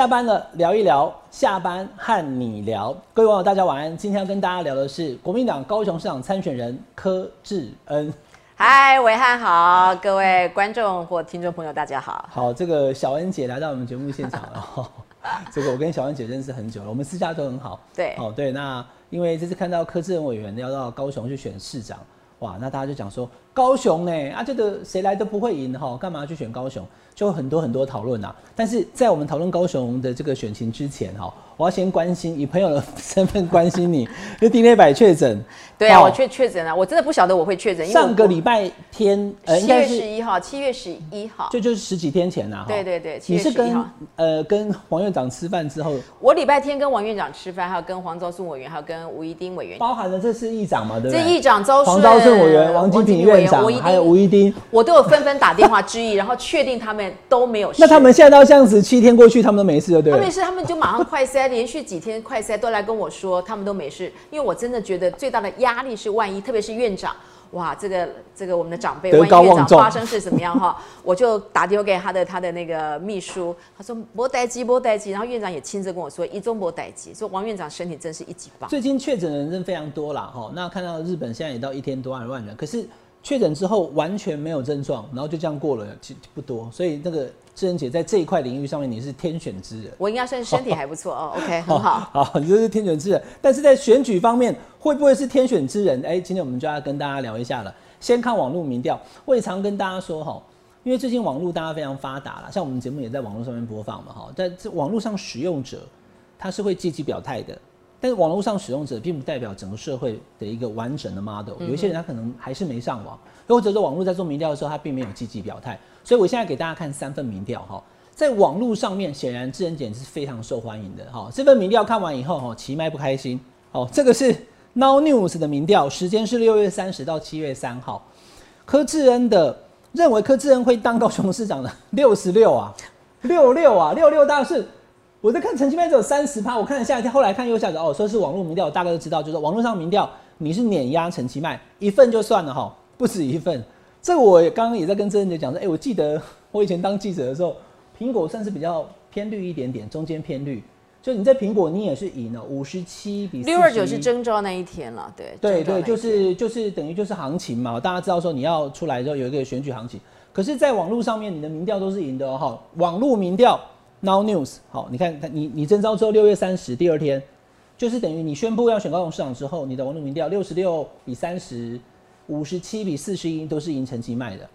下班了，聊一聊，下班和你聊。各位网友，大家晚安。今天要跟大家聊的是国民党高雄市长参选人柯志恩。嗨，伟汉好，各位观众或听众朋友，大家好。好，这个小恩姐来到我们节目现场了。这个我跟小恩姐认识很久了，我们私下都很好。对，哦对，那因为这次看到柯志恩委员要到高雄去选市长，哇，那大家就讲说高雄呢，啊，这个谁来都不会赢哈，干嘛去选高雄？就很多很多讨论啊，但是在我们讨论高雄的这个选情之前哈，我要先关心以朋友的身份关心你，就丁内百确诊，对啊，我确确诊了，我真的不晓得我会确诊。上个礼拜天，呃，七月十一号，七月十一号，就就是十几天前呐，对对对，你是跟呃跟王院长吃饭之后，我礼拜天跟王院长吃饭，还有跟黄昭顺委员，还有跟吴一丁委员，包含了这是议长嘛，对不对？这议长周黄昭顺委员、王金平院长，还有吴一丁，我都有纷纷打电话致意，然后确定他们都没有事。那他们现在到这样子，七天过去，他们都没事，对？他没事，他们就马上快筛，连续几天快筛都来跟我说，他们都没事。因为我真的觉得最大的压力是，万一特别是院长，哇，这个这个我们的长辈，万一院长发生是怎么样哈？我就打电话给他的他的那个秘书，他说莫待机莫待机，然后院长也亲自跟我说一中莫待机，说王院长身体真是一级棒。最近确诊的人非常多啦，哈，那看到日本现在也到一天多二万人，可是。确诊之后完全没有症状，然后就这样过了，其实不多。所以那个智恩姐在这一块领域上面，你是天选之人。我应该算身体还不错哦。OK，很好。好，你就是天选之人。但是在选举方面，会不会是天选之人？哎，今天我们就要跟大家聊一下了。先看网络民调，我也常跟大家说哈，因为最近网络大家非常发达了，像我们节目也在网络上面播放嘛哈。在这网络上使用者，他是会积极表态的。但是网络上使用者并不代表整个社会的一个完整的 model，有一些人他可能还是没上网，又或者说网络在做民调的时候他并没有积极表态，所以我现在给大家看三份民调哈，在网络上面显然智能检是非常受欢迎的哈，这份民调看完以后哈，奇麦不开心。哦，这个是 Now News 的民调，时间是六月三十到七月三号，柯智恩的认为柯智恩会当高雄市长的六十六啊，六六啊，六六大顺。我在看陈其迈只有三十趴，我看了吓一跳，后来看右下角哦，说是网络民调，大概都知道，就是网络上民调你是碾压陈其迈一份就算了哈，不止一份。这个我刚刚也在跟郑恩杰讲说，哎，我记得我以前当记者的时候，苹果算是比较偏绿一点点，中间偏绿。就你在苹果你也是赢了五十七比六二九是征召那一天了，对对对，就是就是等于就是行情嘛，大家知道说你要出来之后有一个选举行情，可是在网络上面你的民调都是赢的哦，哈，网络民调。Now News，好，你看，你你征召之后六月三十第二天，就是等于你宣布要选高雄市长之后，你的网络民调六十六比三十，五十七比四十一都是赢陈其迈的。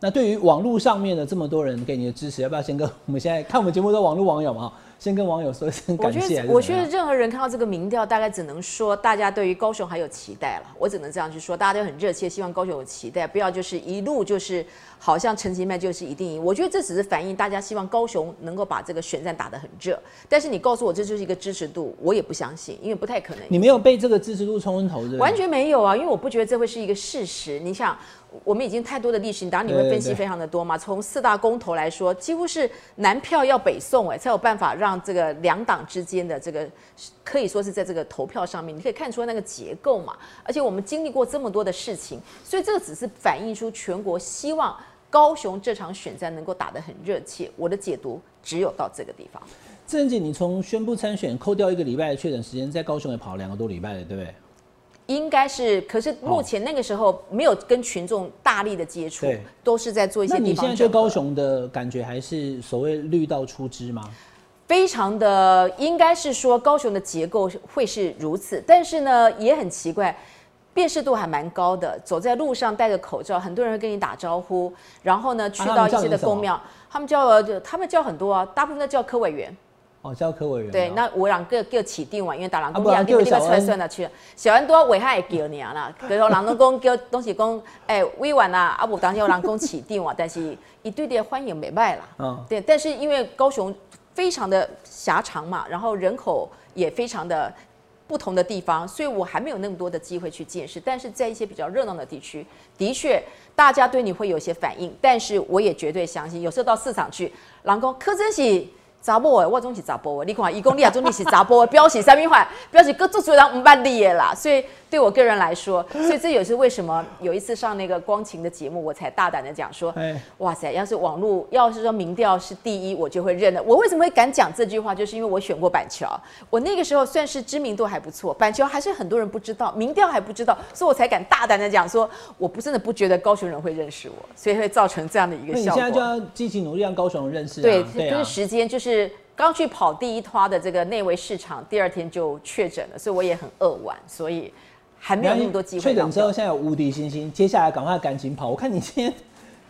好，那对于网络上面的这么多人给你的支持，要不要先跟我们现在看我们节目的网络网友嘛？先跟网友说一声感谢。我觉得任何人看到这个民调，大概只能说大家对于高雄还有期待了。我只能这样去说，大家都很热切，希望高雄有期待，不要就是一路就是好像陈其迈就是一定赢。我觉得这只是反映大家希望高雄能够把这个选战打得很热。但是你告诉我这就是一个支持度，我也不相信，因为不太可能。你没有被这个支持度冲昏头，完全没有啊，因为我不觉得这会是一个事实。你想。我们已经太多的历史，当然你会分析非常的多嘛。从四大公投来说，几乎是南票要北送，哎，才有办法让这个两党之间的这个可以说是在这个投票上面，你可以看出那个结构嘛。而且我们经历过这么多的事情，所以这个只是反映出全国希望高雄这场选战能够打得很热切。我的解读只有到这个地方。郑姐，你从宣布参选扣掉一个礼拜的确诊时间，在高雄也跑了两个多礼拜了，对不对？应该是，可是目前那个时候没有跟群众大力的接触，都是在做一些。那你现在对高雄的感觉还是所谓绿道出枝吗？非常的，应该是说高雄的结构会是如此，但是呢也很奇怪，辨识度还蛮高的。走在路上戴着口罩，很多人会跟你打招呼，然后呢去到一些的公庙，他们叫他们叫很多啊，大部分都叫科委员。哦，教科委员。对，那我两个叫起定嘛，因为大人公讲，你们另外出来算了去。小安多危害叫你啊啦，比如说人都讲叫东西讲，哎，委婉啊，啊不，当时有人讲起定完，但是一对的欢迎没卖啦。嗯。对，但是因为高雄非常的狭长嘛，然后人口也非常的不同的地方，所以我还没有那么多的机会去见识。但是在一些比较热闹的地区，的确大家对你会有些反应，但是我也绝对相信，有时候到市场去，郎公柯真喜。查甫诶，我总是查甫诶。你看，伊讲你也总你是查甫诶，表示啥物话？表示各做做人唔捌你诶啦。所以对我个人来说，所以这也是为什么有一次上那个光晴的节目，我才大胆的讲说，哇塞，要是网络要是说民调是第一，我就会认了。我为什么会敢讲这句话？就是因为我选过板桥，我那个时候算是知名度还不错，板桥还是很多人不知道，民调还不知道，所以我才敢大胆的讲说，我不真的不觉得高雄人会认识我，所以会造成这样的一个效果。你现在就要积极努力让高雄人认识，对，就是时间，就是刚去跑第一趟的这个内围市场，第二天就确诊了，所以我也很扼腕，所以。还没有那么多机会。确诊之后，现在有无敌星星，接下来赶快赶紧跑。我看你今天。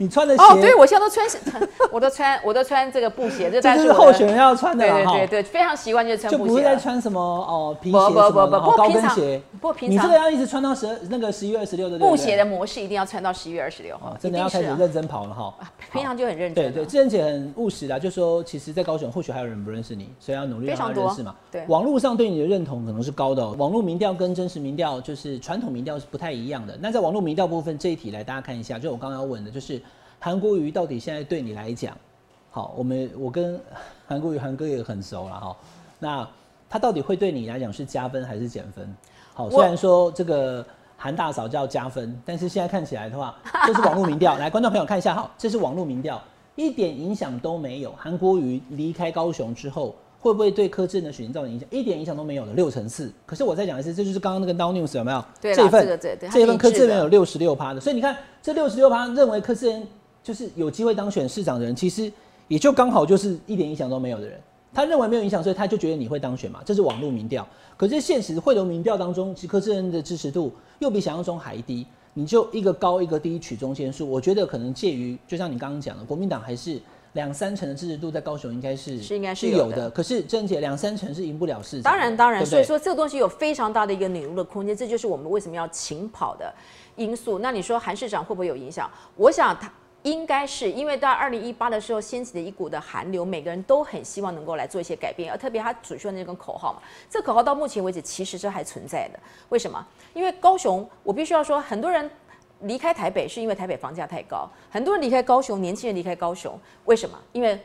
你穿的鞋哦，对我现在都穿，我都穿，我都穿这个布鞋，这是候选人要穿的对对对对，非常习惯就是穿布鞋，就不会再穿什么哦皮鞋什么的高跟鞋。不平常，你这个要一直穿到十那个十一月二十六的布鞋的模式，一定要穿到十一月二十六号，真的要开始认真跑了哈。平常就很认真。对对，志仁姐很务实的，就说其实，在高雄或许还有人不认识你，所以要努力让他认识嘛。对，网络上对你的认同可能是高的，网络民调跟真实民调就是传统民调是不太一样的。那在网络民调部分这一题来，大家看一下，就我刚刚要问的，就是。韩国瑜到底现在对你来讲，好，我们我跟韩国瑜韩哥也很熟了哈。那他到底会对你来讲是加分还是减分？好，虽然说这个韩大嫂叫加分，但是现在看起来的话，这是网络民调。来，观众朋友看一下哈，这是网络民调，一点影响都没有。韩国瑜离开高雄之后，会不会对柯志的选情造成影响？一点影响都没有的六成四。可是我再讲一次，这就是刚刚那个 Now News 有没有？对，这份这份柯志人有六十六趴的，所以你看这六十六趴认为柯志人。就是有机会当选市长的人，其实也就刚好就是一点影响都没有的人。他认为没有影响，所以他就觉得你会当选嘛。这是网络民调，可是现实会流民调当中，柯志恩的支持度又比想象中还低。你就一个高一个低取中间数，我觉得可能介于，就像你刚刚讲的，国民党还是两三成的支持度在高雄应该是是应该是有的。可是郑姐两三成是赢不了市长。当然当然，所以说这个东西有非常大的一个拧入的空间，这就是我们为什么要勤跑的因素。那你说韩市长会不会有影响？我想他。应该是因为到二零一八的时候掀起的一股的寒流，每个人都很希望能够来做一些改变，而特别他主说的那个口号嘛，这口号到目前为止其实是还存在的。为什么？因为高雄，我必须要说，很多人离开台北是因为台北房价太高，很多人离开高雄，年轻人离开高雄，为什么？因为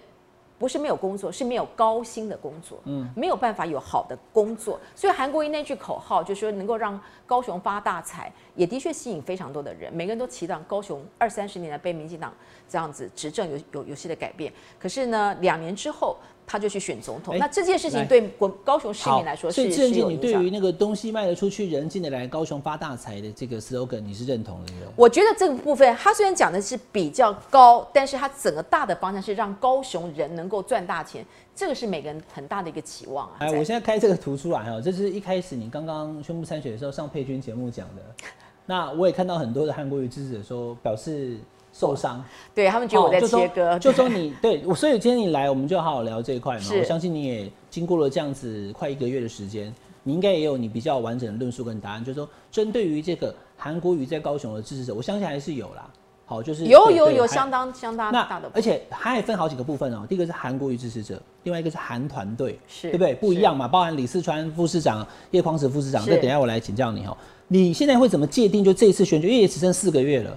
不是没有工作，是没有高薪的工作，嗯，没有办法有好的工作，所以韩国瑜那句口号就是说能够让高雄发大财，也的确吸引非常多的人，每个人都期待高雄二三十年来被民进党这样子执政有有有些的改变，可是呢，两年之后。他就去选总统，那这件事情对国高雄市民来说是是有影响。你对于那个东西卖得出去，人进得来，高雄发大财的这个 slogan，你是认同的？我觉得这个部分，他虽然讲的是比较高，但是他整个大的方向是让高雄人能够赚大钱，这个是每个人很大的一个期望啊。哎，我现在开这个图出来哦，这是一开始你刚刚宣布参选的时候上佩君节目讲的。那我也看到很多的韩国瑜支持者说表示。受伤，对他们觉得我在切割，就说你对我，所以今天你来，我们就好好聊这一块嘛。我相信你也经过了这样子快一个月的时间，你应该也有你比较完整的论述跟答案。就是说，针对于这个韩国瑜在高雄的支持者，我相信还是有啦。好，就是有有有相当相当大的，而且它还分好几个部分哦。第一个是韩国瑜支持者，另外一个是韩团队，是，对不对？不一样嘛，包含李四川副市长、叶匡时副市长。这等下我来请教你哦。你现在会怎么界定？就这一次选举，因为也只剩四个月了。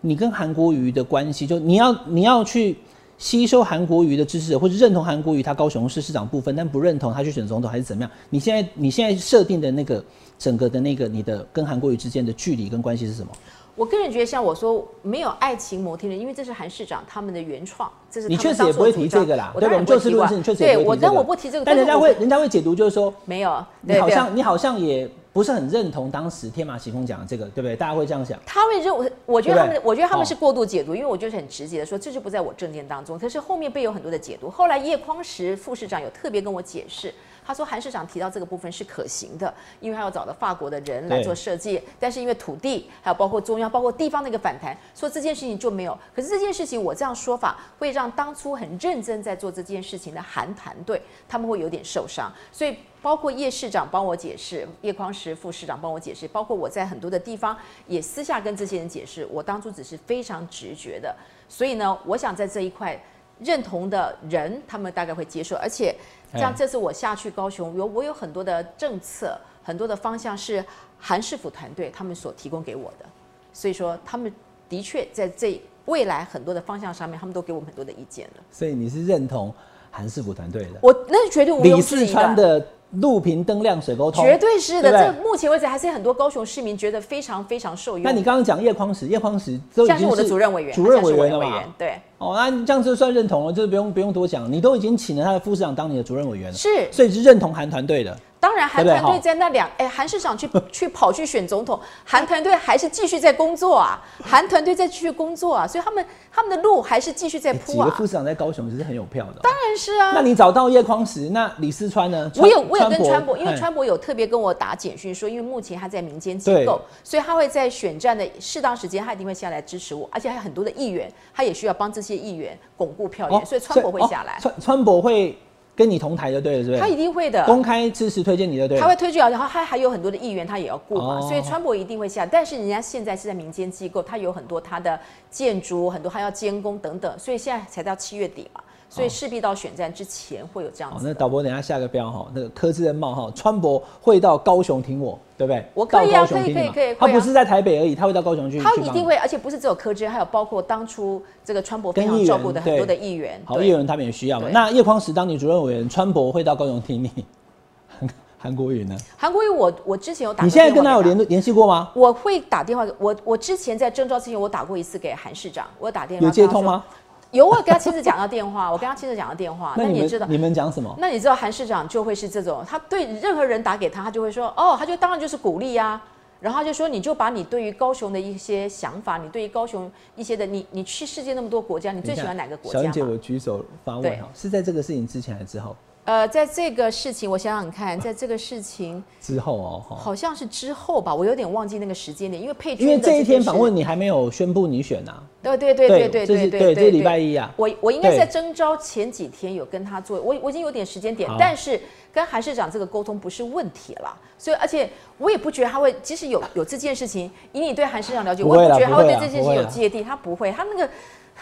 你跟韩国瑜的关系，就你要你要去吸收韩国瑜的支持者，或者认同韩国瑜他高雄市市长部分，但不认同他去选总统还是怎么样？你现在你现在设定的那个整个的那个你的跟韩国瑜之间的距离跟关系是什么？我个人觉得，像我说没有爱情摩天轮，因为这是韩市长他们的原创，这是你确实也不会提这个啦。对，我们就事论事，你确实也不会提这个。对，我但我不提这个，但人家会人家会解读就是说没有，你好像你好像也。不是很认同当时天马行空讲的这个，对不对？大家会这样想。他会认我，我觉得他们，我觉得他们是过度解读，因为我就是很直接的说，这就不在我证件当中。可是后面被有很多的解读。后来叶匡时副市长有特别跟我解释，他说韩市长提到这个部分是可行的，因为他要找到法国的人来做设计，但是因为土地还有包括中央、包括地方的一个反弹，说这件事情就没有。可是这件事情我这样说法，会让当初很认真在做这件事情的韩团队他们会有点受伤，所以。包括叶市长帮我解释，叶匡时副市长帮我解释，包括我在很多的地方也私下跟这些人解释，我当初只是非常直觉的，所以呢，我想在这一块认同的人，他们大概会接受，而且像这次我下去高雄，有我有很多的政策，很多的方向是韩市府团队他们所提供给我的，所以说他们的确在这未来很多的方向上面，他们都给我们很多的意见了。所以你是认同？韩师傅团队的，我那是绝对毋庸李四川的路平灯亮水沟通，绝对是的。对对这目前为止还是很多高雄市民觉得非常非常受用。那你刚刚讲叶匡时，叶匡时都已经像是我的主任委员，主任委员了嘛？对，哦，那你这样就算认同了，就是不用不用多讲，你都已经请了他的副市长当你的主任委员了，是所以是认同韩团队的。当然，韩团队在那两哎，韩市长去 去跑去选总统，韩团队还是继续在工作啊，韩团队在继续工作啊，所以他们他们的路还是继续在铺啊。个副市长在高雄其实很有票的哦、当然是啊。那你找到叶匡时，那李四川呢？我有我有跟川博，因为哎川博有特别跟我打简讯说，因为目前他在民间机对构，所以他会在选战的适当时间，他一定会下来支持我，而且还有很多的议员，他也需要帮这些议员巩固票源，所以川博会下来哦，川川博会跟你同台就对了，是不是？他一定会的。公开支持推荐你的对了。他会推举，然后他还有很多的议员，他也要过嘛，哦所以川博一定会下。但是人家现在是在民间机构，他有很多他的建筑，很多他要监工等等，所以现在才到七月底嘛，所以势必到选战之前会有这样，子的。那导播等一下下个标哈，那个柯志恩冒号川博会到高雄挺我，对不对？我可以啊可以可以可以他不是在台北而已，他会到高雄去。他一定会，而且不是只有柯志恩，还有包括当初这个川博非常照顾的很多的对议员。好，议员他们也需要嘛。那叶匡时当你主任委员，川博会到高雄挺你。韩 韩国瑜呢？韩国瑜我我之前有打，你现在跟他有联？络联系过吗？我会打电话给我，我之前在征召之前，我打过一次给韩市长，我打电话有接？通吗？有，我有跟他亲自讲到电话，我跟他亲自讲到电话。那你知道，你们讲什么？那你知道韩市长就会是这种，他对任何人打给他，他就会说，哦，他就当然就是鼓励呀、然后他就说，你就把你对于高雄的一些想法，你对于高雄一些的，你你去世界那么多国家，你最喜欢哪个国家小燕姐，我举手发问对哈，是在这个事情之前还是之后？呃，在这个事情，我想想看，在这个事情 之后哦，好像是之后吧，我有点忘记那个时间点，因为佩君因为这一天访问，你还没有宣布你选啊。对对对对对对对，这是礼拜一啊。我我应该在征召前几天有跟他做，我我已经有点时间点好，但是跟韩市长这个沟通不是问题了，所以而且我也不觉得他会，即使有有这件事情，以你对韩市长了解，我也不觉得他会对这件事情有芥蒂，他不会，他那个。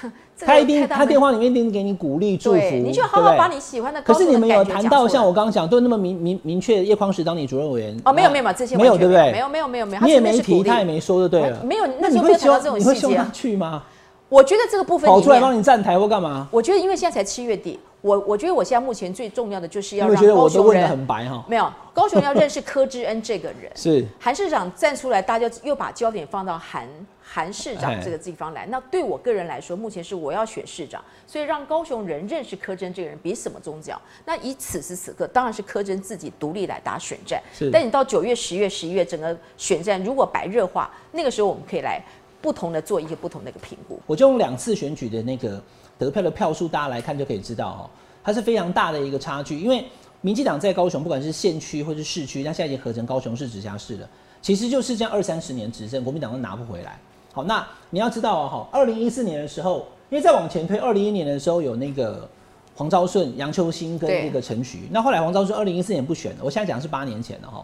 他一定，他电话里面一定给你鼓励祝福，你就好好把你喜欢的可是你们有谈到像我刚刚讲，都那么明明明确，叶匡时当你主任委员哦，没有没有这些没有对不对？没有没有没有没有，他你也没提，他也没说就对了。没有那你会希望有谈到这种细节啊你会希望他。去吗？我觉得这个部分跑出来，帮你站台或干嘛？我觉得因为现在才七月底，我我觉得我现在目前最重要的就是要让高雄人很白哈。没有高雄要认识柯志恩这个人。是韩市长站出来，大家又把焦点放到韩韩市长哎这个地方来。那对我个人来说，目前是我要选市长，所以让高雄人认识柯真这个人比什么宗教。那以此时此刻，当然是柯真自己独立来打选战。但你到九月、十月、十一月，整个选战如果白热化，那个时候我们可以来不同的做一个不同的一个评估。我就用两次选举的那个得票的票数，大家来看就可以知道哦，它是非常大的一个差距。因为民进党在高雄，不管是县区或是市区，那现在已经合成高雄市直辖市了，其实就是这样二三十年执政，国民党都拿不回来。好，那你要知道哦，哈，二零一四年的时候，因为再往前推，二零一年的时候有那个黄昭顺、杨秋兴跟那个陈菊，那后来黄昭顺二零一四年不选了，我现在讲的是八年前的哈。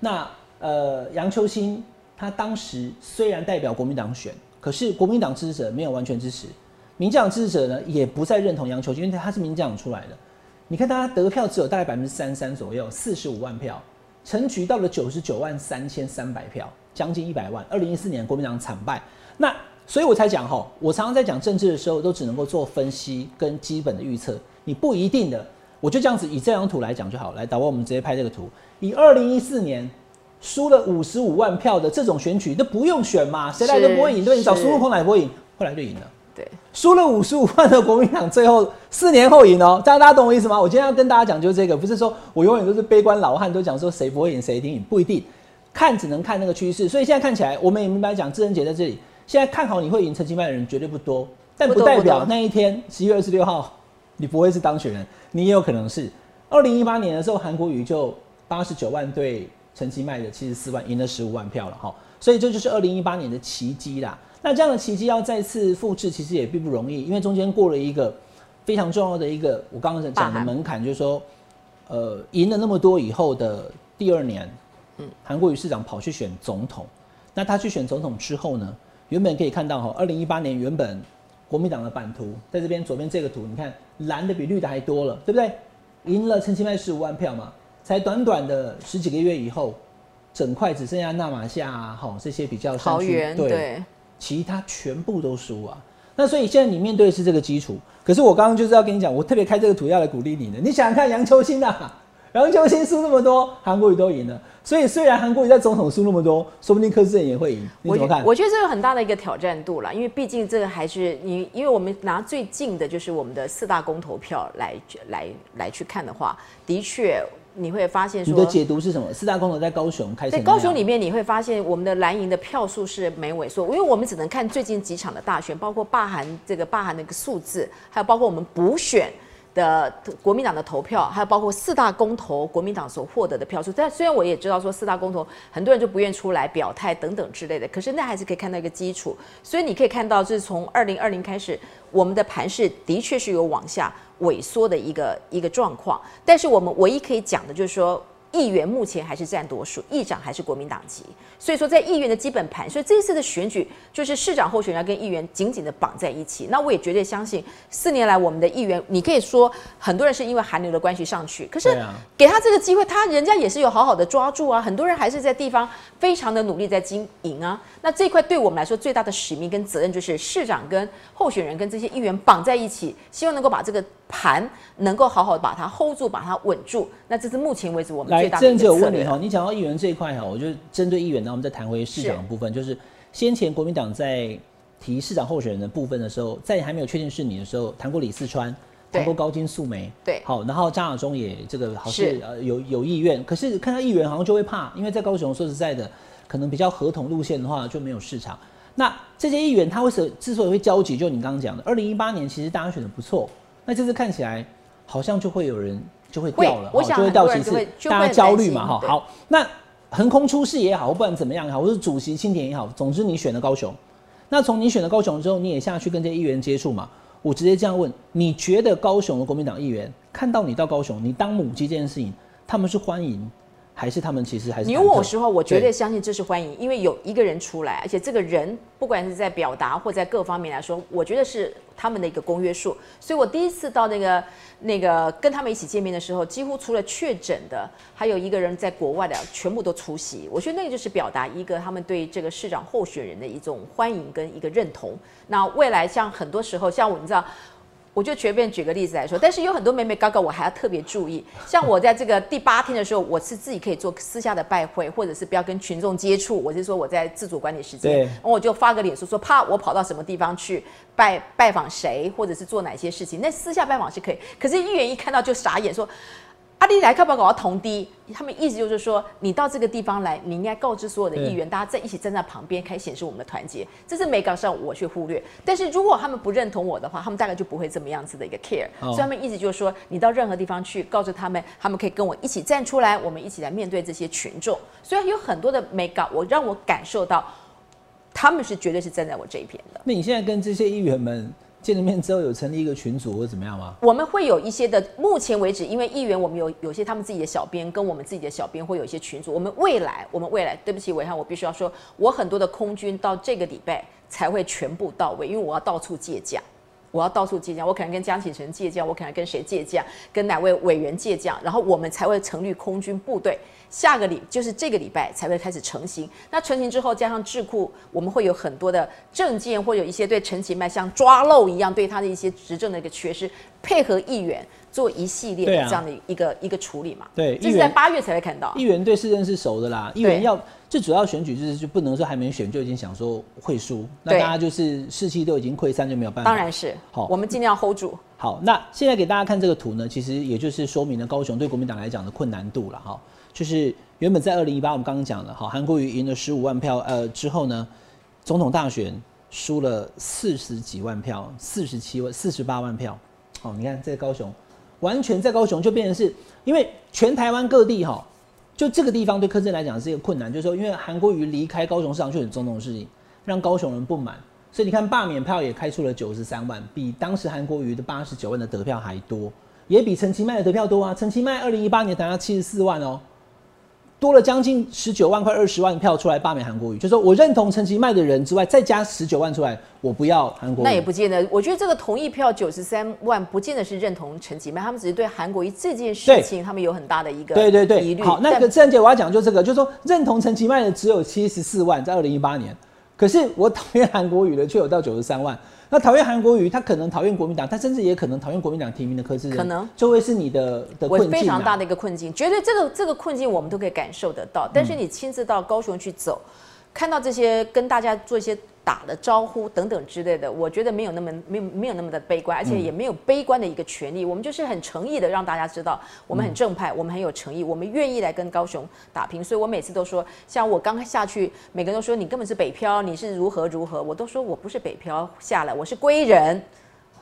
那呃，杨秋兴他当时虽然代表国民党选，可是国民党支持者没有完全支持，民进党支持者呢也不再认同杨秋兴，因为他是民进党出来的。你看他得票只有大概百分之三三左右，四十五万票，陈菊到了九十九万三千三百票，将近一百万。二零一四年国民党惨败，那所以我才讲哈，我常常在讲政治的时候，都只能够做分析跟基本的预测，你不一定的。我就这样子以这张图来讲就好。来，导播，我们直接拍这个图，以二零一四年输了五十五万票的这种选举，都不用选嘛，谁来都不会赢，对，你找是苏入空来不会赢，后来就赢了。对，输了五十五万的国民党，最后四年后赢哦，这样大家懂我意思吗？我今天要跟大家讲就是这个，不是说我永远都是悲观老汉，都讲说谁不会赢谁一定赢，不一定，看只能看那个趋势。所以现在看起来，我们也明白讲，智恩姐在这里，现在看好你会赢陈其迈的人绝对不多，但不代表那一天十一月二十六号你不会是当选人，你也有可能是。二零一八年的时候，韩国瑜就八十九万对陈其迈的七十四万，赢了十五万票了哈，所以这就是二零一八年的奇迹啦。那这样的奇迹要再次复制，其实也并不容易，因为中间过了一个非常重要的一个我刚刚讲的门槛，就是说，呃，赢了那么多以后的第二年，嗯，韩国瑜市长跑去选总统，那他去选总统之后呢，原本可以看到哈，二零一八年原本国民党的版图在这边左边这个图，你看蓝的比绿的还多了，对不对？赢了陈其迈十五万票嘛，才短短的十几个月以后，整块只剩下纳马夏啊，好这些比较山桃区园对。其他全部都输啊。那所以现在你面对的是这个基础，可是我刚刚就是要跟你讲，我特别开这个图要来鼓励你的。你想想看，杨秋兴啊，杨秋兴输那么多，韩国瑜都赢了。所以虽然韩国瑜在总统输那么多，说不定柯志恩也会赢。你怎么看？我觉得这有很大的一个挑战度了，因为毕竟这个还是你，因为我们拿最近的就是我们的四大公投票来来来去看的话，的确。你会发现，你的解读是什么？四大公投在高雄开始，在高雄里面你会发现，我们的蓝营的票数是没萎缩，因为我们只能看最近几场的大选，包括罢韩这个罢韩的一个数字，还有包括我们补选。的国民党的投票，还有包括四大公投国民党所获得的票数，但虽然我也知道说四大公投很多人就不愿出来表态等等之类的，可是那还是可以看到一个基础。所以你可以看到，就是从二零二零开始，我们的盘势的确是有往下萎缩的一个一个状况。但是我们唯一可以讲的就是说。议员目前还是占多数，议长还是国民党籍，所以说在议员的基本盘，所以这一次的选举就是市长候选人跟议员紧紧的绑在一起。那我也绝对相信，四年来我们的议员，你可以说很多人是因为韩流的关系上去，可是给他这个机会，他人家也是有好好的抓住啊。很多人还是在地方非常的努力在经营啊。那这块对我们来说最大的使命跟责任，就是市长跟候选人跟这些议员绑在一起，希望能够把这个。盘能够好好把它 hold 住，把它稳住，那这是目前为止我们最大的一个问题哈。你讲到议员这一块哈，我就针对议员，那我们再谈回市长的部分，就是先前国民党在提市长候选人的部分的时候，在还没有确定是你的时候，谈过李四川，谈过高金素梅，对，好，然后张亚中也这个好像呃有有意愿，可是看到议员好像就会怕，因为在高雄说实在的，可能比较合同路线的话就没有市场。那这些议员他为什么之所以会焦急，就你刚刚讲的，二零一八年其实大家选的不错。那这次看起来好像就会有人就会掉了，就会掉其次，大家焦虑嘛哈。好，那横空出世也好，不管怎么样也好，或是主席钦点也好，总之你选了高雄。那从你选了高雄之后，你也下去跟这些议员接触嘛？我直接这样问：你觉得高雄的国民党议员看到你到高雄，你当母鸡这件事情，他们是欢迎？还是他们其实还是你问我时候，我绝对相信这是欢迎，因为有一个人出来，而且这个人不管是在表达或在各方面来说，我觉得是他们的一个公约数。所以我第一次到那个那个跟他们一起见面的时候，几乎除了确诊的，还有一个人在国外的，全部都出席。我觉得那个就是表达一个他们对这个市长候选人的一种欢迎跟一个认同。那未来像很多时候，像我们知道。我就随便举个例子来说，但是有很多美美高高，我还要特别注意。像我在这个第八天的时候，我是自己可以做私下的拜会，或者是不要跟群众接触。我是说我在自主管理时间，我就发个脸书说，怕我跑到什么地方去拜拜访谁，或者是做哪些事情。那私下拜访是可以，可是议员一看到就傻眼说。阿里来，可不可以搞到同低？他们意思就是说，你到这个地方来，你应该告知所有的议员，大家在一起站在旁边，可以显示我们的团结。这是没搞上，我去忽略。但是如果他们不认同我的话，他们大概就不会这么样子的一个 care。所以他们意思就是说，你到任何地方去，告知他们，他们可以跟我一起站出来，我们一起来面对这些群众。所以有很多的没搞，我让我感受到，他们是绝对是站在我这一边的。那你现在跟这些议员们？见了面之后有成立一个群组或怎么样吗？我们会有一些的，目前为止，因为议员我们有有些他们自己的小编跟我们自己的小编会有一些群组。我们未来，我们未来，对不起，伟汉，我必须要说，我很多的空军到这个礼拜才会全部到位，因为我要到处借驾，我要到处借驾，我可能跟江启臣借驾，我可能跟谁借驾，跟哪位委员借驾，然后我们才会成立空军部队。下个礼就是这个礼拜才会开始成型。那成型之后，加上智库，我们会有很多的证件，或有一些对陈其迈像抓漏一样，对他的一些执政的一个缺失，配合议员做一系列的这样的一个一个处理嘛。对，这是在八月才会看到。议员对市政是熟的啦。议员要最主要选举就是就不能说还没选就已经想说会输，那大家就是士气都已经溃散就没有办法。当然是。好，我们尽量 hold 住。好，那现在给大家看这个图呢，其实也就是说明了高雄对国民党来讲的困难度了哈。就是原本在二零一八，我们刚刚讲了，好，韩国瑜赢了十五万票，呃，之后呢，总统大选输了四十几万票，四十七万、四十八万票，哦，你看在高雄，完全在高雄就变成是，因为全台湾各地哈，就这个地方对柯震来讲是一个困难，就是说，因为韩国瑜离开高雄市长就很总统的事情，让高雄人不满，所以你看罢免票也开出了九十三万，比当时韩国瑜的八十九万的得票还多，也比陈其迈的得票多啊，陈其迈二零一八年得到七十四万哦。多了将近十九万块二十万票出来罢免韩国瑜，就说我认同陈其迈的人之外，再加十九万出来，我不要韩国瑜。那也不见得，我觉得这个同意票九十三万，不见得是认同陈其迈，他们只是对韩国瑜这件事情，他们有很大的一个对对对疑虑。好，那个郑姐我要讲就这个，就是说认同陈其迈的只有七十四万，在二零一八年，可是我讨厌韩国瑜的却有到九十三万。那讨厌韩国瑜，他可能讨厌国民党，他甚至也可能讨厌国民党提名的柯志恩，可能就会是你的的困境、非常大的一个困境。绝对这个这个困境我们都可以感受得到。但是你亲自到高雄去走，看到这些跟大家做一些。打了招呼等等之类的，我觉得没有那么没有没有那么的悲观，而且也没有悲观的一个权利。我们就是很诚意的让大家知道，我们很正派，我们很有诚意，我们愿意来跟高雄打拼。所以我每次都说，像我刚下去，每个人都说你根本是北漂，你是如何如何，我都说我不是北漂下来，我是归人，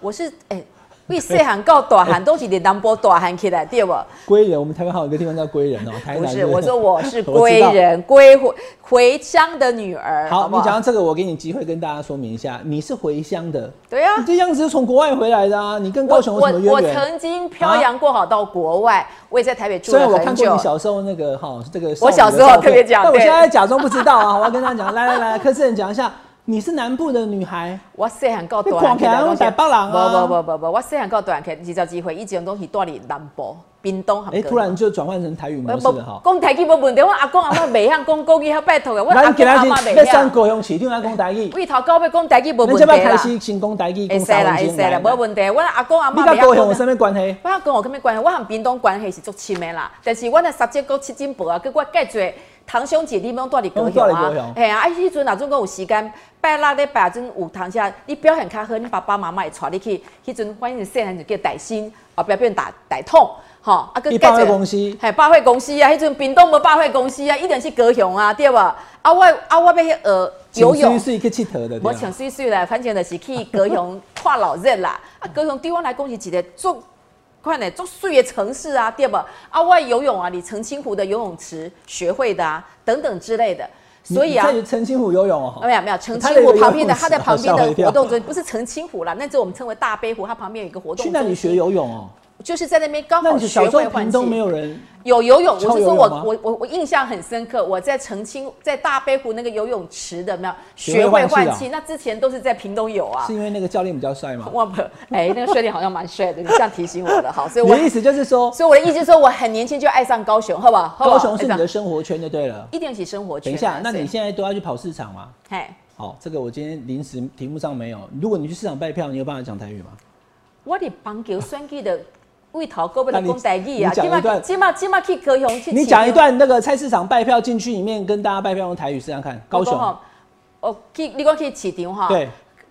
我是哎。为细汉到大汉 都是连南波大汉起来，对不？归人，我们台湾还有一个地方叫归人哦。不是，我说我 是归人，归回回乡的女儿。好，你讲到这个，我给你机会跟大家说明一下，你是回乡的。对啊，你这样子是从国外回来的啊，你跟高雄有什么渊源？我曾经漂洋过海到国外，我也在台北住了很久。所以我看过你小时候那个哈，这个我小时候特别讲，但我现在假装不知道啊。我要跟他讲，来来来，柯志仁讲一下。你是南部的女孩，我细汉到大汉，你台北人啊？不不不不不，我细汉到大汉，去二十机会，以前东西住哩南部、屏东。哎，突然就转换成台语模式了哈。讲台语无问题，我阿公阿妈未晓讲国语，还拜托的。我阿公阿妈未晓。要上高雄讲台语。为头到尾讲台语无问题啦。你开始先讲台语，讲三啦，会使啦，无问题。我阿公阿妈。你甲高雄有什么关系？我跟我什么关系？我和屏东关系是足亲的啦。但是我的三节过七进步啊，跟我介侪。堂兄姐弟们都住伫高雄啊，嘿啊！啊，迄阵若总共有时间，拜六礼拜阵有堂下，你表现较好，你爸爸妈妈会带你去。迄阵反正细汉就叫大新，后壁变大大痛，吼啊！佮百货公司，嘿，百货公司啊！迄阵冰冻无百货公司啊，一定是高雄啊，对无？啊，我啊，我要去学游泳，水水去佚佗的，无穿水水啦，反正就是去高雄跨老热啦。啊，高雄对我来讲是一个做。快点，做岁月城市啊，对不？啊，外游泳啊，你澄清湖的游泳池学会的啊，等等之类的。所以啊，在澄清湖游泳哦。没有没有，澄清湖旁边的，他在旁边的活动中不是澄清湖啦，那就我们称为大悲湖，它旁边有一个活动。去那里学游泳哦。就是在那边刚好学会换气。没有人有游泳，我是说我我我我印象很深刻。我在澄清在大悲湖那个游泳池的没有学会换气。那之前都是在屏东有啊。是因为那个教练比较帅吗？我不，哎，那个教练好像蛮帅的。你这样提醒我的，好，所以我的意思就是说，所以我的意思是说，我很年轻就爱上高雄，好不好？高雄是你的生活圈就对了，一定起生活圈。等一下，那你现在都要去跑市场吗？嘿，好，这个我今天临时题目上没有。如果你去市场拜票，你有办法讲台语吗？我的棒球选举的。为头哥不能讲台语啊！起码起码起码去高雄去。你讲一段那个菜市场拜票进去里面跟大家拜票用台语试试看。高雄。哦，去你讲去市场哈。对。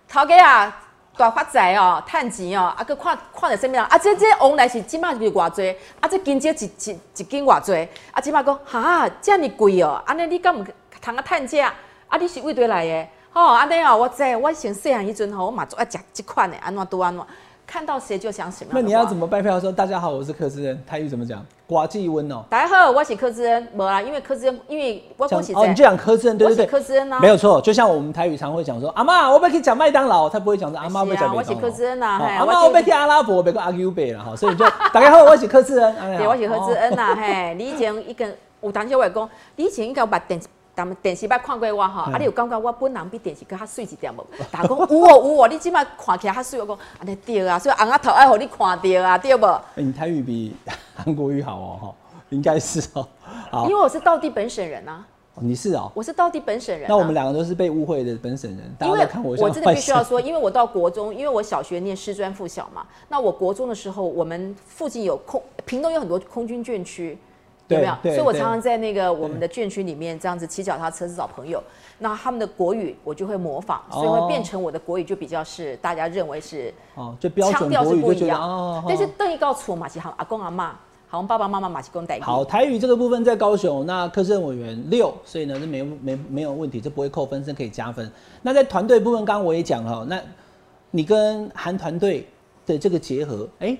头家啊，大发财哦，趁钱哦，啊，佮看看着身边啊，这这往来是起码是偌济，啊，这金蕉一一一斤偌济，啊，起码讲哈，这么贵哦，安尼你敢唔通啊趁价？啊，你是为对来的？吼，安尼哦，我知，我先细汉迄阵吼，我嘛做爱食即款的，安怎拄安怎。看到谁就想什么。那你要怎么拜票说？大家好，我是柯志恩。台语怎么讲？寡记温哦。大家好，我是柯志恩。没啦，因为柯志恩，因为我恭喜哦，你就讲柯志恩，对对对，柯志恩啊，没有错。就像我们台语常会讲说，阿妈，我不可以讲麦当劳，他不会讲说阿妈不讲麦当劳。我是柯志恩呐，阿妈我不去阿拉伯，别个阿 Q 贝了哈。所以就大家好，我是柯志恩。对，我是柯志恩呐，嘿，你以前一个有当时我讲，你以前应该有把电。但电视捌看过我哈，啊，你有感觉我本人比电视更较水一点无？大家讲有哦有哦，你即摆看起来较水，我讲安尼对啊，所以红阿头爱互你看到啊，对不？你台语比韩国语好哦，哈，应该是哦。好，因为我是道地本省人啊。你是哦？我是道地本省人。那我们两个都是被误会的本省人。因为看我，我真的必须要说，因为我到国中，因为我小学念师专附小嘛，那我国中的时候，我们附近有空，屏东有很多空军眷区。有没有？所以我常常在那个我们的眷区里面这样子骑脚踏车找朋友，那他们的国语我就会模仿，所以会变成我的国语就比较是大家认为是哦，就标准国语不一样。但是邓一高楚嘛，其实阿公阿妈，好像爸爸妈妈马其公代好，台语这个部分在高雄，那科政委员六，所以呢是没没没有问题，这不会扣分，是可以加分。那在团队部分，刚刚我也讲了，那你跟韩团队的这个结合，哎，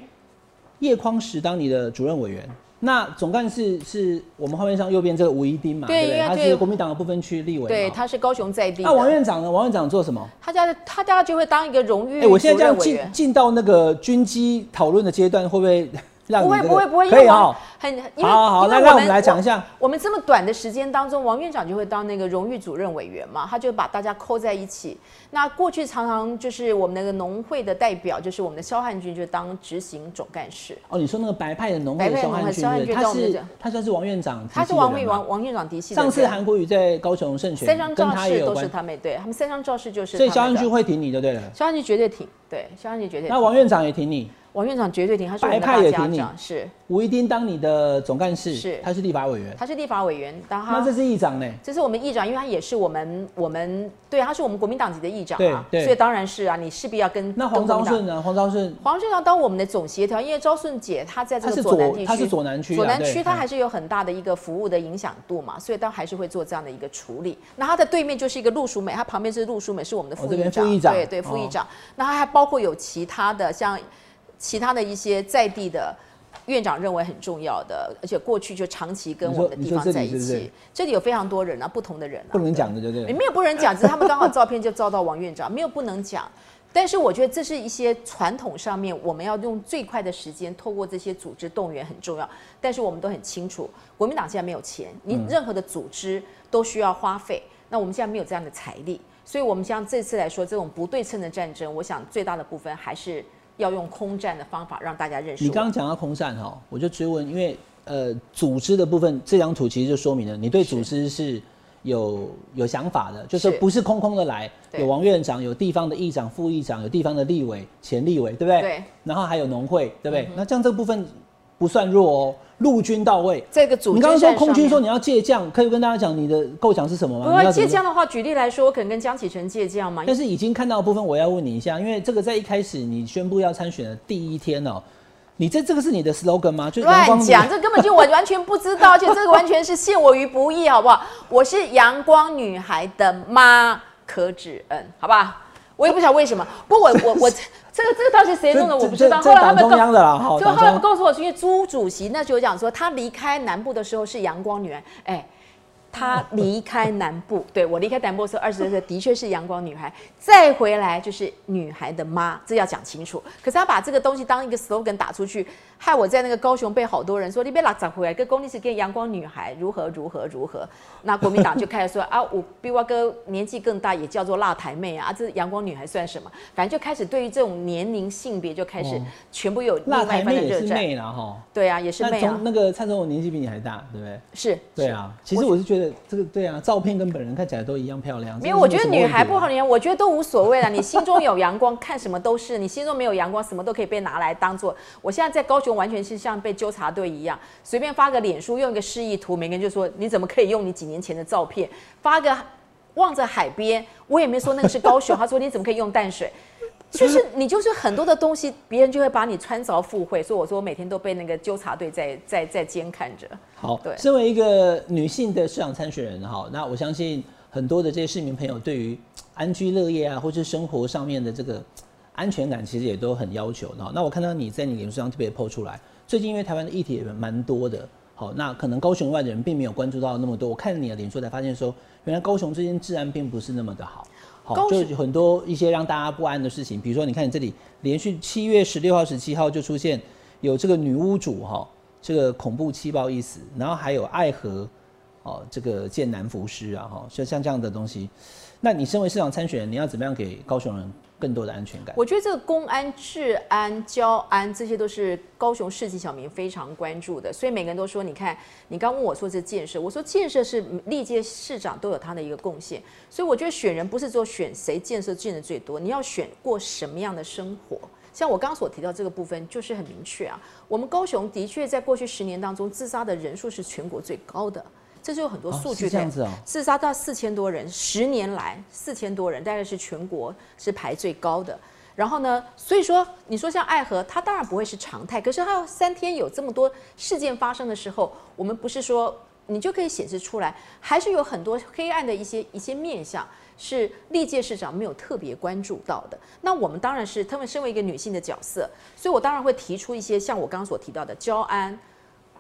叶匡时当你的主任委员。那总干事是我们画面上右边这个吴一丁嘛？对对？他是国民党的不分区立委。对，他是高雄在地。那王院长呢？王院长做什么？他家他家就会当一个荣誉。哎，我现在这样进进到那个军机讨论的阶段，会不会让不会不会不会，可以哈，很因为好好，那让我们来讲一下，我们这么短的时间当中，王院长就会当那个荣誉主任委员嘛，他就把大家扣在一起。那过去常常就是我们那个农会的代表，就是我们的肖汉军，就当执行总干事。哦，你说那个白派的农会肖汉军，他是他算是王院长，他是王王王院长嫡系。上次韩国瑜在高雄胜选，三张肇事都是他们，对他们三张肇事就是。所以肖汉军会挺你就对了，肖汉军绝对挺，对肖汉军绝对。那王院长也挺你。王院长绝对挺，他是白派也挺你，是。吴一丁当你的总干事，是。他是立法委员，他是立法委员，当他那这是议长呢？这是我们议长，因为他也是我们我们对，他是我们国民党籍的议长啊，所以当然是啊，你势必要跟那黄昭顺呢？黄昭顺，黄顺要当我们的总协调，因为昭顺姐她在这个左南地区，她是左南区，左南区她还是有很大的一个服务的影响度嘛，所以当还是会做这样的一个处理。那他的对面就是一个陆淑美，他旁边是陆淑美，是我们的副议长，对对副议长。那他还包括有其他的像。其他的一些在地的院长认为很重要的，而且过去就长期跟我们的地方在一起。这里有非常多人啊，不同的人啊，不能讲的，对不对？没有不能讲，只是他们刚好照片就照到王院长，没有不能讲。但是我觉得这是一些传统上面，我们要用最快的时间，透过这些组织动员很重要。但是我们都很清楚，国民党现在没有钱，你任何的组织都需要花费。那我们现在没有这样的财力，所以我们像这次来说，这种不对称的战争，我想最大的部分还是。要用空战的方法让大家认识。你刚刚讲到空战哈，我就追问，因为呃，组织的部分，这张图其实就说明了你对组织是有有想法的，就是不是空空的来，有王院长，有地方的议长、副议长，有地方的立委、前立委，对不对？对。然后还有农会，对不对？那这样这部分。不算弱哦，陆军到位。这个组，你刚刚说空军说你要借将，可以跟大家讲你的构想是什么吗？不借将的话，举例来说，我可能跟江启臣借将嘛。但是已经看到的部分，我要问你一下，因为这个在一开始你宣布要参选的第一天哦，你这这个是你的 slogan 吗？就乱讲，这根本就我完全不知道，而且这个完全是陷我于不义，好不好？我是阳光女孩的妈柯志恩，好不好？我也不晓得为什么，不过我我我。这个这个到底谁弄的我不知道。后来他们告，就后来他们告诉我，是因为朱主席那时候讲说，他离开南部的时候是阳光女孩，哎。他离开南部，对我离开南部的时候二十多岁，的确是阳光女孩。再回来就是女孩的妈，这要讲清楚。可是他把这个东西当一个 slogan 打出去，害我在那个高雄被好多人说你别拉杂回来，跟公立是跟阳光女孩如何如何如何。那国民党就开始说啊，我比我哥年纪更大，也叫做辣台妹啊，这阳光女孩算什么？反正就开始对于这种年龄性别就开始全部有辣台妹也是妹了哈。对啊，也是妹啊。那个蔡总统年纪比你还大，对不对？是。对啊，其实我是觉得。这个对啊，照片跟本人看起来都一样漂亮。没有，我觉得女孩不好脸，我觉得都无所谓了。你心中有阳光，看什么都是；你心中没有阳光，什么都可以被拿来当做。我现在在高雄，完全是像被纠察队一样，随便发个脸书，用一个示意图，每个人就说你怎么可以用你几年前的照片发个望着海边？我也没说那个是高雄，他说你怎么可以用淡水？就是你就是很多的东西，别人就会把你穿凿附会。所以我说我每天都被那个纠察队在在在监看着。好，对，身为一个女性的市长参选人哈，那我相信很多的这些市民朋友对于安居乐业啊，或是生活上面的这个安全感，其实也都很要求的。那我看到你在你脸书上特别抛出来，最近因为台湾的议题也蛮多的，好，那可能高雄外的人并没有关注到那么多。我看你的脸书才发现说，原来高雄最近治安并不是那么的好。好，就很多一些让大家不安的事情，比如说，你看你这里连续七月十六号、十七号就出现有这个女屋主哈，这个恐怖气爆一死，然后还有爱河哦，这个剑南浮尸啊哈，像像这样的东西，那你身为市长参选人，你要怎么样给高雄人？更多的安全感，我觉得这个公安、治安、交安，这些都是高雄市级小民非常关注的。所以每个人都说，你看，你刚问我说这建设，我说建设是历届市长都有他的一个贡献。所以我觉得选人不是说选谁建设建的最多，你要选过什么样的生活。像我刚刚所提到这个部分，就是很明确啊。我们高雄的确在过去十年当中，自杀的人数是全国最高的。这就有很多数据，这样子哦，自杀到四千多人，十年来四千多人，大概是全国是排最高的。然后呢，所以说你说像爱河，它当然不会是常态，可是它要三天有这么多事件发生的时候，我们不是说你就可以显示出来，还是有很多黑暗的一些一些面相是历届市长没有特别关注到的。那我们当然是他们身为一个女性的角色，所以我当然会提出一些像我刚刚所提到的交安、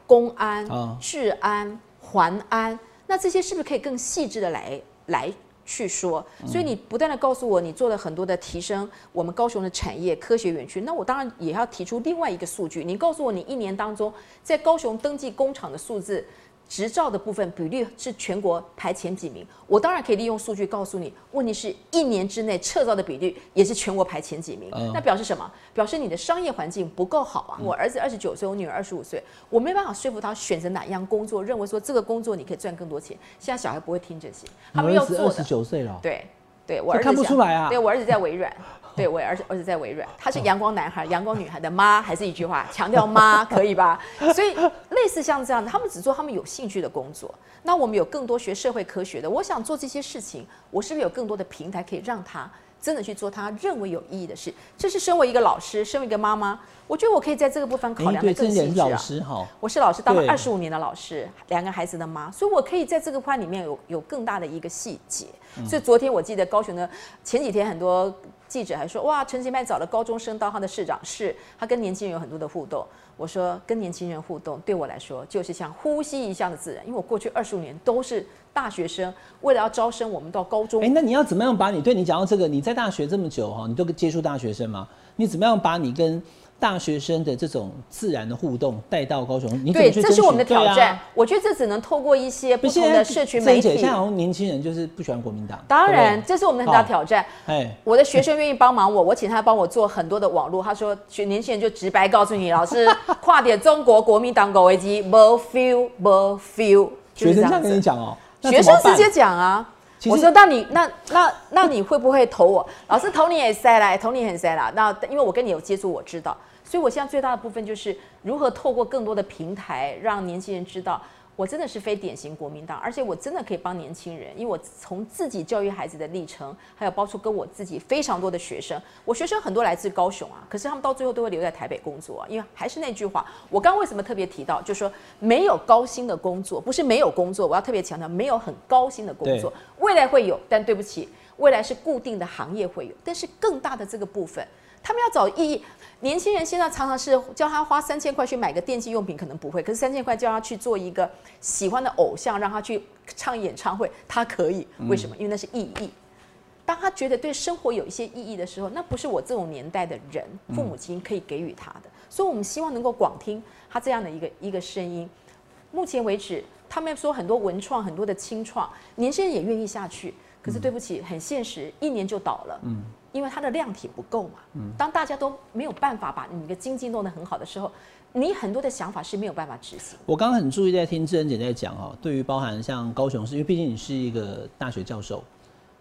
公安、治安。还安，那这些是不是可以更细致的来来去说，所以你不断的告诉我你做了很多的提升我们高雄的产业科学园区，那我当然也要提出另外一个数据，你告诉我你一年当中在高雄登记工厂的数字。执照的部分比率是全国排前几名，我当然可以利用数据告诉你。问题是一年之内撤照的比率也是全国排前几名，那表示什么？表示你的商业环境不够好啊！我儿子二十九岁，我女儿二十五岁，我没办法说服他选择哪一样工作，认为说这个工作你可以赚更多钱。现在小孩不会听这些，他们要做的。二十九岁了，对对，我儿子看不出来啊。对我儿子在微软。对我儿子，儿子在微软，他是阳光男孩、阳光女孩的妈，还是一句话，强调妈可以吧？所以类似像这样的，他们只做他们有兴趣的工作。那我们有更多学社会科学的，我想做这些事情，我是不是有更多的平台可以让他真的去做他认为有意义的事？这是身为一个老师，身为一个妈妈，我觉得我可以在这个部分考量的更细致啊。我是老师，当了二十五年的老师，两个孩子的妈，所以我可以在这个块里面有有更大的一个细节。所以昨天我记得高雄的前几天很多。记者还说：“哇，陈其迈找了高中生当他的市长，是他跟年轻人有很多的互动。”我说：“跟年轻人互动，对我来说就是像呼吸一样的自然，因为我过去二十五年都是大学生，为了要招生，我们到高中。哎，那你要怎么样把你对你讲到这个？你在大学这么久哈，你都接触大学生吗？你怎么样把你跟？”大学生的这种自然的互动带到高雄，你对，这是我们的挑战。我觉得这只能透过一些不同的社群媒体。现在好像年轻人就是不喜欢国民党。当然，这是我们很大挑战。哎，我的学生愿意帮忙我，我请他帮我做很多的网络。他说，学年轻人就直白告诉你，老师跨点中国国民党狗危机，没 feel，没 feel。学生这样跟你讲哦，学生直接讲啊。我说，那你那那那你会不会投我？老师投你也塞啦，投你很塞啦。那因为我跟你有接触，我知道。所以，我现在最大的部分就是如何透过更多的平台，让年轻人知道我真的是非典型国民党，而且我真的可以帮年轻人。因为我从自己教育孩子的历程，还有包括跟我自己非常多的学生，我学生很多来自高雄啊，可是他们到最后都会留在台北工作啊。因为还是那句话，我刚为什么特别提到，就是说没有高薪的工作，不是没有工作，我要特别强调，没有很高薪的工作，未来会有，但对不起，未来是固定的行业会有，但是更大的这个部分，他们要找意义。年轻人现在常常是叫他花三千块去买个电器用品，可能不会。可是三千块叫他去做一个喜欢的偶像，让他去唱演唱会，他可以。为什么？因为那是意义。当他觉得对生活有一些意义的时候，那不是我这种年代的人父母亲可以给予他的。所以，我们希望能够广听他这样的一个一个声音。目前为止，他们说很多文创、很多的清创，年轻人也愿意下去。可是对不起，很现实，一年就倒了。嗯。因为它的量体不够嘛，当大家都没有办法把你的经济弄得很好的时候，你很多的想法是没有办法执行。我刚刚很注意在听志恩姐在讲哦，对于包含像高雄市，因为毕竟你是一个大学教授，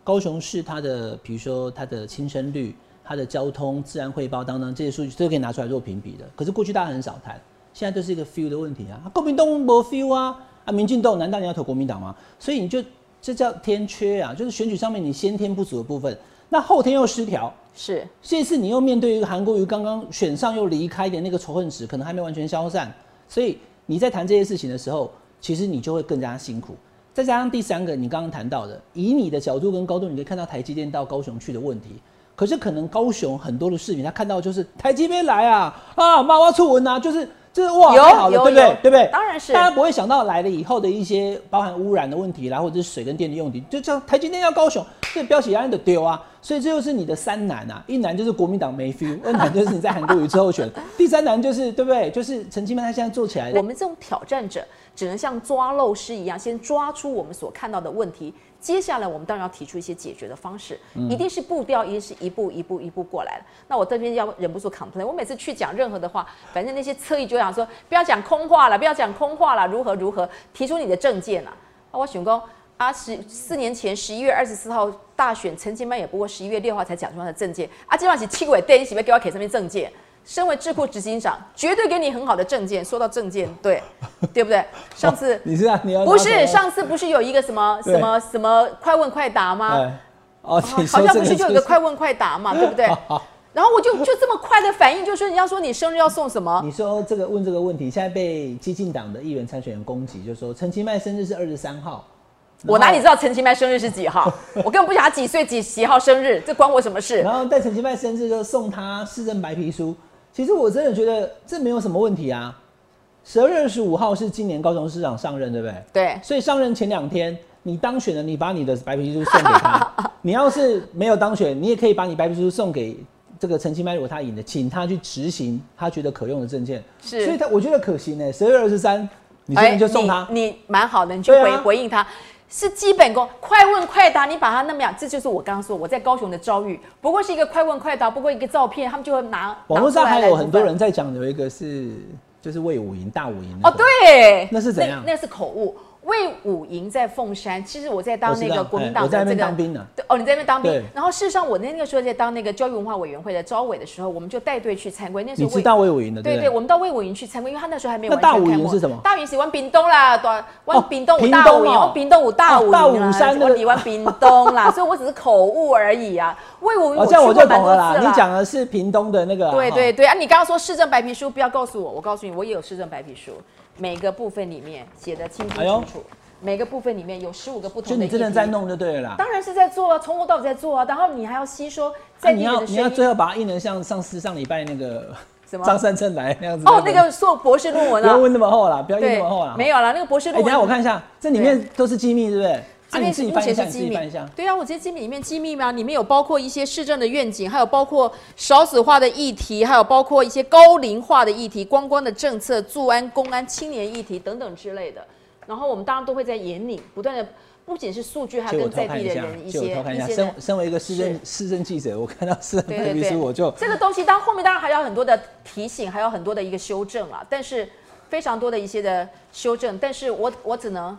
高雄市它的比如说它的轻生率、它的交通、自然汇报等等这些数据都可以拿出来做评比的。可是过去大家很少谈，现在都是一个 feel 的问题啊，国民党没 feel 啊，啊民进党难道你要投国民党吗？所以你就这叫天缺啊，就是选举上面你先天不足的部分。那后天又失调，是这次你又面对一个韩国瑜刚刚选上又离开的那个仇恨值，可能还没完全消散，所以你在谈这些事情的时候，其实你就会更加辛苦。再加上第三个，你刚刚谈到的，以你的角度跟高度，你可以看到台积电到高雄去的问题，可是可能高雄很多的视频，他看到就是台积电来啊啊，妈妈出文啊，就是。这是哇，太好了，对不对？对不对？当然是。大家不会想到来了以后的一些包含污染的问题啦，或者是水跟电的用题，就像台积电要高雄，这标起来的丢啊！所以这就是你的三难啊，一难就是国民党没 feel，二难就是你在韩国瑜之后选，第三难就是对不对？就是陈其迈他现在做起来，我们这种挑战者只能像抓漏师一样，先抓出我们所看到的问题。接下来我们当然要提出一些解决的方式，一定是步调，一定是一步一步一步过来的。那我这边要忍不住 complain，我每次去讲任何的话，反正那些侧翼就想说，不要讲空话了，不要讲空话了，如何如何，提出你的证件啊。我选公啊，十四年前十一月二十四号大选，陈其迈也不过十一月六号才讲出他的证件啊，今晚是七尾电，你是不是给我给上面证件？身为智库执行长，绝对给你很好的证件。说到证件，对，对不对？上次 你是啊，你要不是上次不是有一个什么什么什么快问快答吗？哦，好像不是就有一个快问快答嘛，对不对？然后我就就这么快的反应，就说人家说你生日要送什么？你说这个问这个问题，现在被激进党的议员参选人攻击，就说陈其迈生日是二十三号。我哪里知道陈其迈生日是几号？我根本不晓得他几岁几几号生日，这关我什么事？然后在陈其迈生日就送他市政白皮书。其实我真的觉得这没有什么问题啊。十二月二十五号是今年高雄市长上任，对不对？对。所以上任前两天，你当选了，你把你的白皮书送给他；你要是没有当选，你也可以把你白皮书送给这个陈其迈，如果他赢了，请他去执行他觉得可用的证件。是，所以他我觉得可行呢。十二月二十三，你今天就送他，你蛮好的，你就回回应他。是基本功，快问快答，你把它那么样，这就是我刚刚说我在高雄的遭遇。不过是一个快问快答，不过一个照片，他们就会拿。网络上还有很多人在讲，有一个是就是魏武营大武营哦，对，那是怎样？那是口误。魏武营在凤山，其实我在当那个国民党的这个哦，你在那边当兵。然后事实上，我那那个时候在当那个教育文化委员会的招委的时候，我们就带队去参观。那时候你知道魏武营的对对，我们到魏武营去参观，因为他那时候还没有。那大武营是什么？大武营是往屏东啦，往往屏东武大武营，往屏东武大武营大武山我你往屏东啦，所以我只是口误而已啊。魏武营这样我就懂了啦。你讲的是屏东的那个。对对对啊！你刚刚说市政白皮书，不要告诉我，我告诉你，我也有市政白皮书，每个部分里面写的清清楚楚。每个部分里面有十五个不同的，就你真的在弄就对了啦。当然是在做啊，从头到尾在做啊。然后你还要吸收在你要你要最后把它印成像上次上礼拜那个什么张三正来那样子。哦，那个做博士论文啊，不要问那么厚了，不要印那么厚了。没有了，那个博士论文。等下我看一下，这里面都是机密，对不对？这边是目前是机密。对啊，我这些机密里面机密嘛，里面有包括一些市政的愿景，还有包括少子化的议题，还有包括一些高龄化的议题、观光的政策、驻安、公安、青年议题等等之类的。然后我们当然都会在眼里不断的，不仅是数据，还跟在地的人一些一些。身身为一个市政市政记者，我看到市政白皮书，我就这个东西，当后面当然还有很多的提醒，还有很多的一个修正啊。但是非常多的一些的修正，但是我我只能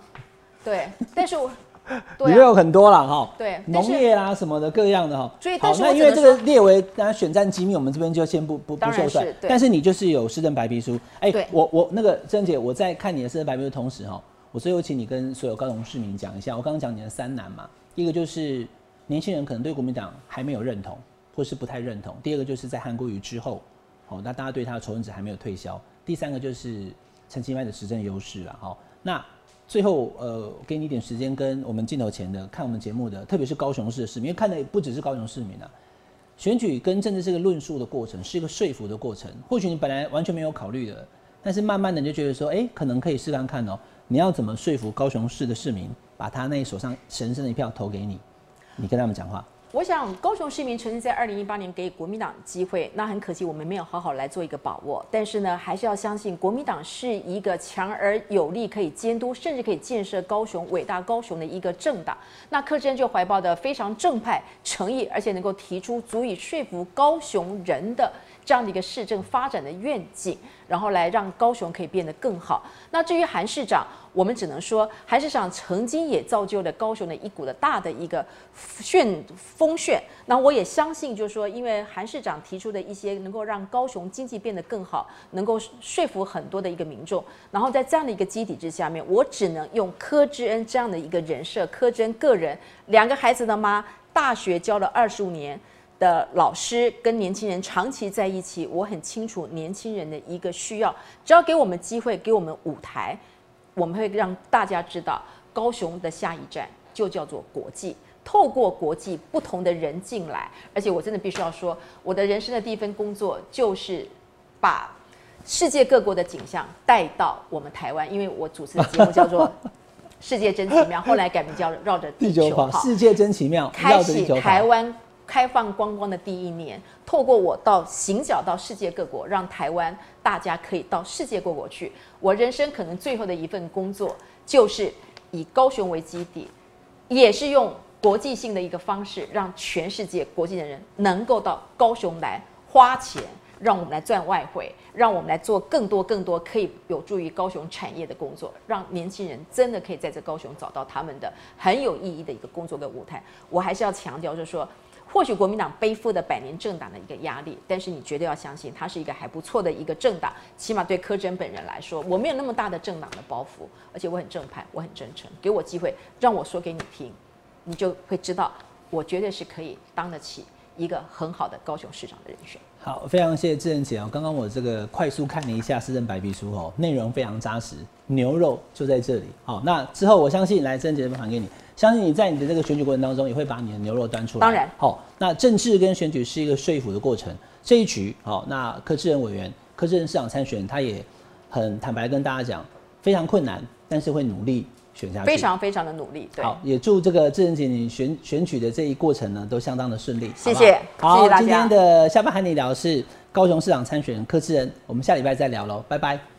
对，但是我 里面有很多了哈，对农业啦什么的各样的哈。所以，好，那因为这个列为大家选战机密，我们这边就先不不不说算。但是你就是有市政白皮书，哎，我我那个珍姐，我在看你的市政白皮书同时哈。我最后请你跟所有高雄市民讲一下，我刚刚讲你的三难嘛，一个就是年轻人可能对国民党还没有认同，或是不太认同；第二个就是在韩国瑜之后，哦，那大家对他的仇恨值还没有退消；第三个就是陈其迈的实政优势了，哈，那最后呃，给你一点时间跟我们镜头前的看我们节目的，特别是高雄市市民，因为看的不只是高雄市民啊，选举跟政治是个论述的过程，是一个说服的过程，或许你本来完全没有考虑的，但是慢慢的你就觉得说，哎，可能可以试看看哦。你要怎么说服高雄市的市民，把他那手上神圣的一票投给你？你跟他们讲话。我想高雄市民曾经在二零一八年给国民党机会，那很可惜我们没有好好来做一个把握。但是呢，还是要相信国民党是一个强而有力，可以监督，甚至可以建设高雄伟大高雄的一个政党。那柯震就怀抱的非常正派、诚意，而且能够提出足以说服高雄人的。这样的一个市政发展的愿景，然后来让高雄可以变得更好。那至于韩市长，我们只能说，韩市长曾经也造就了高雄的一股的大的一个旋风旋。那我也相信，就是说，因为韩市长提出的一些能够让高雄经济变得更好，能够说服很多的一个民众。然后在这样的一个基底之下面，我只能用柯志恩这样的一个人设，柯志恩个人两个孩子的妈，大学教了二十五年。的老师跟年轻人长期在一起，我很清楚年轻人的一个需要。只要给我们机会，给我们舞台，我们会让大家知道，高雄的下一站就叫做国际。透过国际不同的人进来，而且我真的必须要说，我的人生的第一份工作就是把世界各国的景象带到我们台湾，因为我主持的节目叫做 《世界真奇妙》，后来改名叫《绕着地球跑》。世界真奇妙，开启台湾。开放观光的第一年，透过我到行脚到世界各国，让台湾大家可以到世界各国去。我人生可能最后的一份工作，就是以高雄为基地，也是用国际性的一个方式，让全世界国际的人能够到高雄来花钱，让我们来赚外汇，让我们来做更多更多可以有助于高雄产业的工作，让年轻人真的可以在这高雄找到他们的很有意义的一个工作的舞台。我还是要强调，就是说。或许国民党背负的百年政党的一个压力，但是你绝对要相信，它是一个还不错的一个政党。起码对柯震本人来说，我没有那么大的政党的包袱，而且我很正派，我很真诚。给我机会，让我说给你听，你就会知道，我绝对是可以当得起一个很好的高雄市长的人选。好，非常谢谢志仁姐哦。刚刚我这个快速看了一下市政白皮书哦，内容非常扎实，牛肉就在这里。好，那之后我相信来志仁姐分享给你。相信你在你的这个选举过程当中，也会把你的牛肉端出来。当然，好，那政治跟选举是一个说服的过程。这一局，好，那柯志仁委员、柯志仁市长参选，他也很坦白跟大家讲，非常困难，但是会努力，选下去。非常非常的努力。对，好，也祝这个智仁姐你选选举的这一过程呢，都相当的顺利。谢谢，好，谢谢大家。今天的下班和你聊是高雄市长参选人柯智仁，我们下礼拜再聊喽，拜拜。